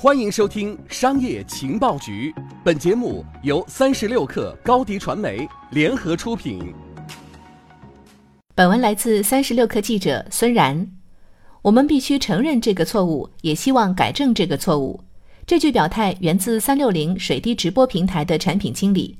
欢迎收听《商业情报局》，本节目由三十六克高低传媒联合出品。本文来自三十六克记者孙然。我们必须承认这个错误，也希望改正这个错误。这句表态源自三六零水滴直播平台的产品经理。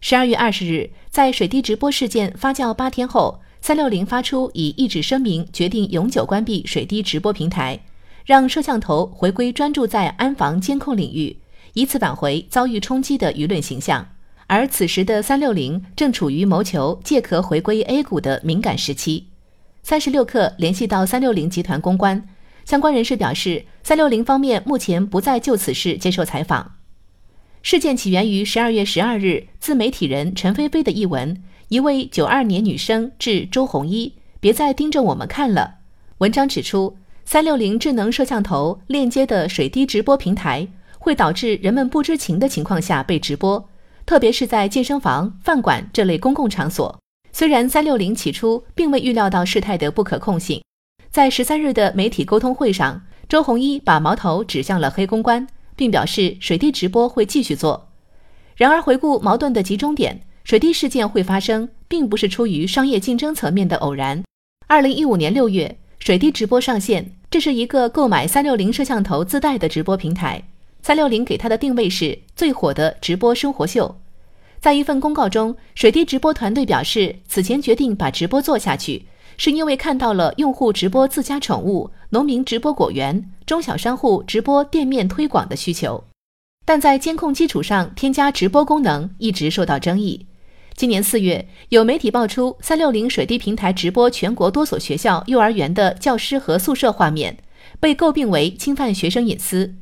十二月二十日，在水滴直播事件发酵八天后，三六零发出以一纸声明，决定永久关闭水滴直播平台。让摄像头回归专注在安防监控领域，以此挽回遭遇冲击的舆论形象。而此时的三六零正处于谋求借壳回归 A 股的敏感时期。三十六氪联系到三六零集团公关，相关人士表示，三六零方面目前不再就此事接受采访。事件起源于十二月十二日自媒体人陈菲菲的一文，一位九二年女生致周鸿祎：“别再盯着我们看了。”文章指出。三六零智能摄像头链接的水滴直播平台，会导致人们不知情的情况下被直播，特别是在健身房、饭馆这类公共场所。虽然三六零起初并未预料到事态的不可控性，在十三日的媒体沟通会上，周鸿祎把矛头指向了黑公关，并表示水滴直播会继续做。然而，回顾矛盾的集中点，水滴事件会发生，并不是出于商业竞争层面的偶然。二零一五年六月。水滴直播上线，这是一个购买三六零摄像头自带的直播平台。三六零给它的定位是最火的直播生活秀。在一份公告中，水滴直播团队表示，此前决定把直播做下去，是因为看到了用户直播自家宠物、农民直播果园、中小商户直播店面推广的需求，但在监控基础上添加直播功能一直受到争议。今年四月，有媒体爆出三六零水滴平台直播全国多所学校幼儿园的教师和宿舍画面，被诟病为侵犯学生隐私。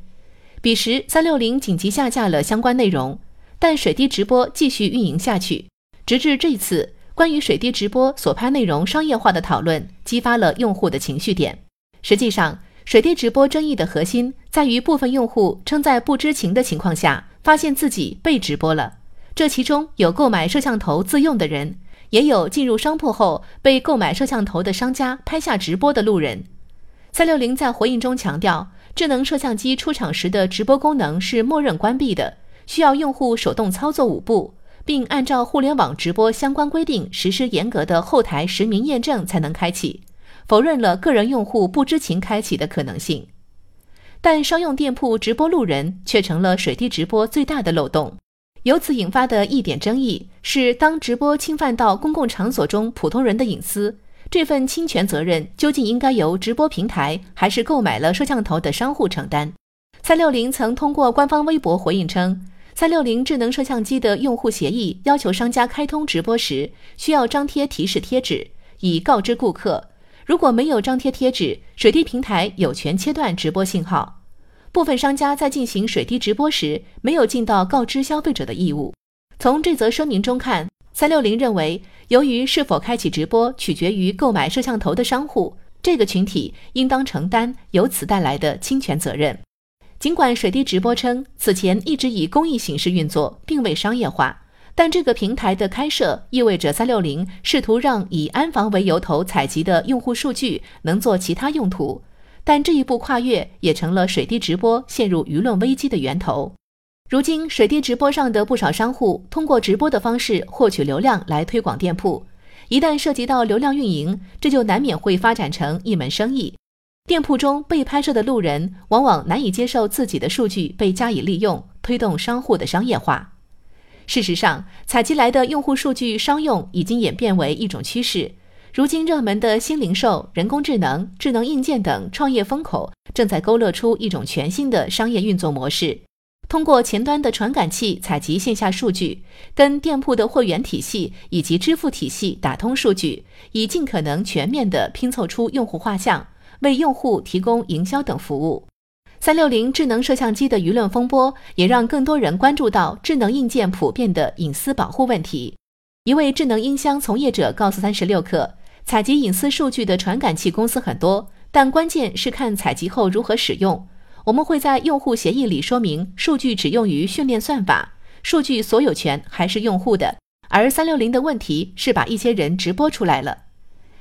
彼时，三六零紧急下架了相关内容，但水滴直播继续运营下去。直至这次，关于水滴直播所拍内容商业化的讨论，激发了用户的情绪点。实际上，水滴直播争议的核心在于部分用户称在不知情的情况下，发现自己被直播了。这其中有购买摄像头自用的人，也有进入商铺后被购买摄像头的商家拍下直播的路人。三六零在回应中强调，智能摄像机出厂时的直播功能是默认关闭的，需要用户手动操作五步，并按照互联网直播相关规定实施严格的后台实名验证才能开启，否认了个人用户不知情开启的可能性。但商用店铺直播路人却成了水滴直播最大的漏洞。由此引发的一点争议是，当直播侵犯到公共场所中普通人的隐私，这份侵权责任究竟应该由直播平台还是购买了摄像头的商户承担？三六零曾通过官方微博回应称，三六零智能摄像机的用户协议要求商家开通直播时需要张贴提示贴纸，以告知顾客，如果没有张贴贴纸，水滴平台有权切断直播信号。部分商家在进行水滴直播时，没有尽到告知消费者的义务。从这则声明中看，三六零认为，由于是否开启直播取决于购买摄像头的商户，这个群体应当承担由此带来的侵权责任。尽管水滴直播称此前一直以公益形式运作，并未商业化，但这个平台的开设意味着三六零试图让以安防为由头采集的用户数据能做其他用途。但这一步跨越也成了水滴直播陷入舆论危机的源头。如今，水滴直播上的不少商户通过直播的方式获取流量来推广店铺，一旦涉及到流量运营，这就难免会发展成一门生意。店铺中被拍摄的路人往往难以接受自己的数据被加以利用，推动商户的商业化。事实上，采集来的用户数据商用已经演变为一种趋势。如今热门的新零售、人工智能、智能硬件等创业风口，正在勾勒出一种全新的商业运作模式。通过前端的传感器采集线下数据，跟店铺的货源体系以及支付体系打通数据，以尽可能全面地拼凑出用户画像，为用户提供营销等服务。三六零智能摄像机的舆论风波，也让更多人关注到智能硬件普遍的隐私保护问题。一位智能音箱从业者告诉三十六氪。采集隐私数据的传感器公司很多，但关键是看采集后如何使用。我们会在用户协议里说明，数据只用于训练算法，数据所有权还是用户的。而三六零的问题是把一些人直播出来了。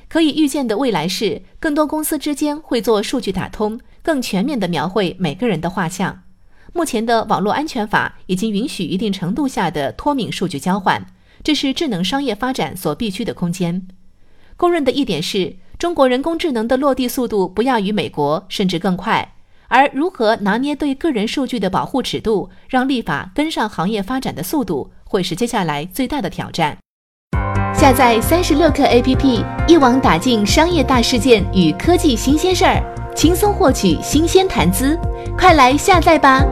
可以预见的未来是，更多公司之间会做数据打通，更全面地描绘每个人的画像。目前的网络安全法已经允许一定程度下的脱敏数据交换，这是智能商业发展所必须的空间。公认的一点是，中国人工智能的落地速度不亚于美国，甚至更快。而如何拿捏对个人数据的保护尺度，让立法跟上行业发展的速度，会是接下来最大的挑战。下载三十六课 APP，一网打尽商业大事件与科技新鲜事儿，轻松获取新鲜谈资。快来下载吧！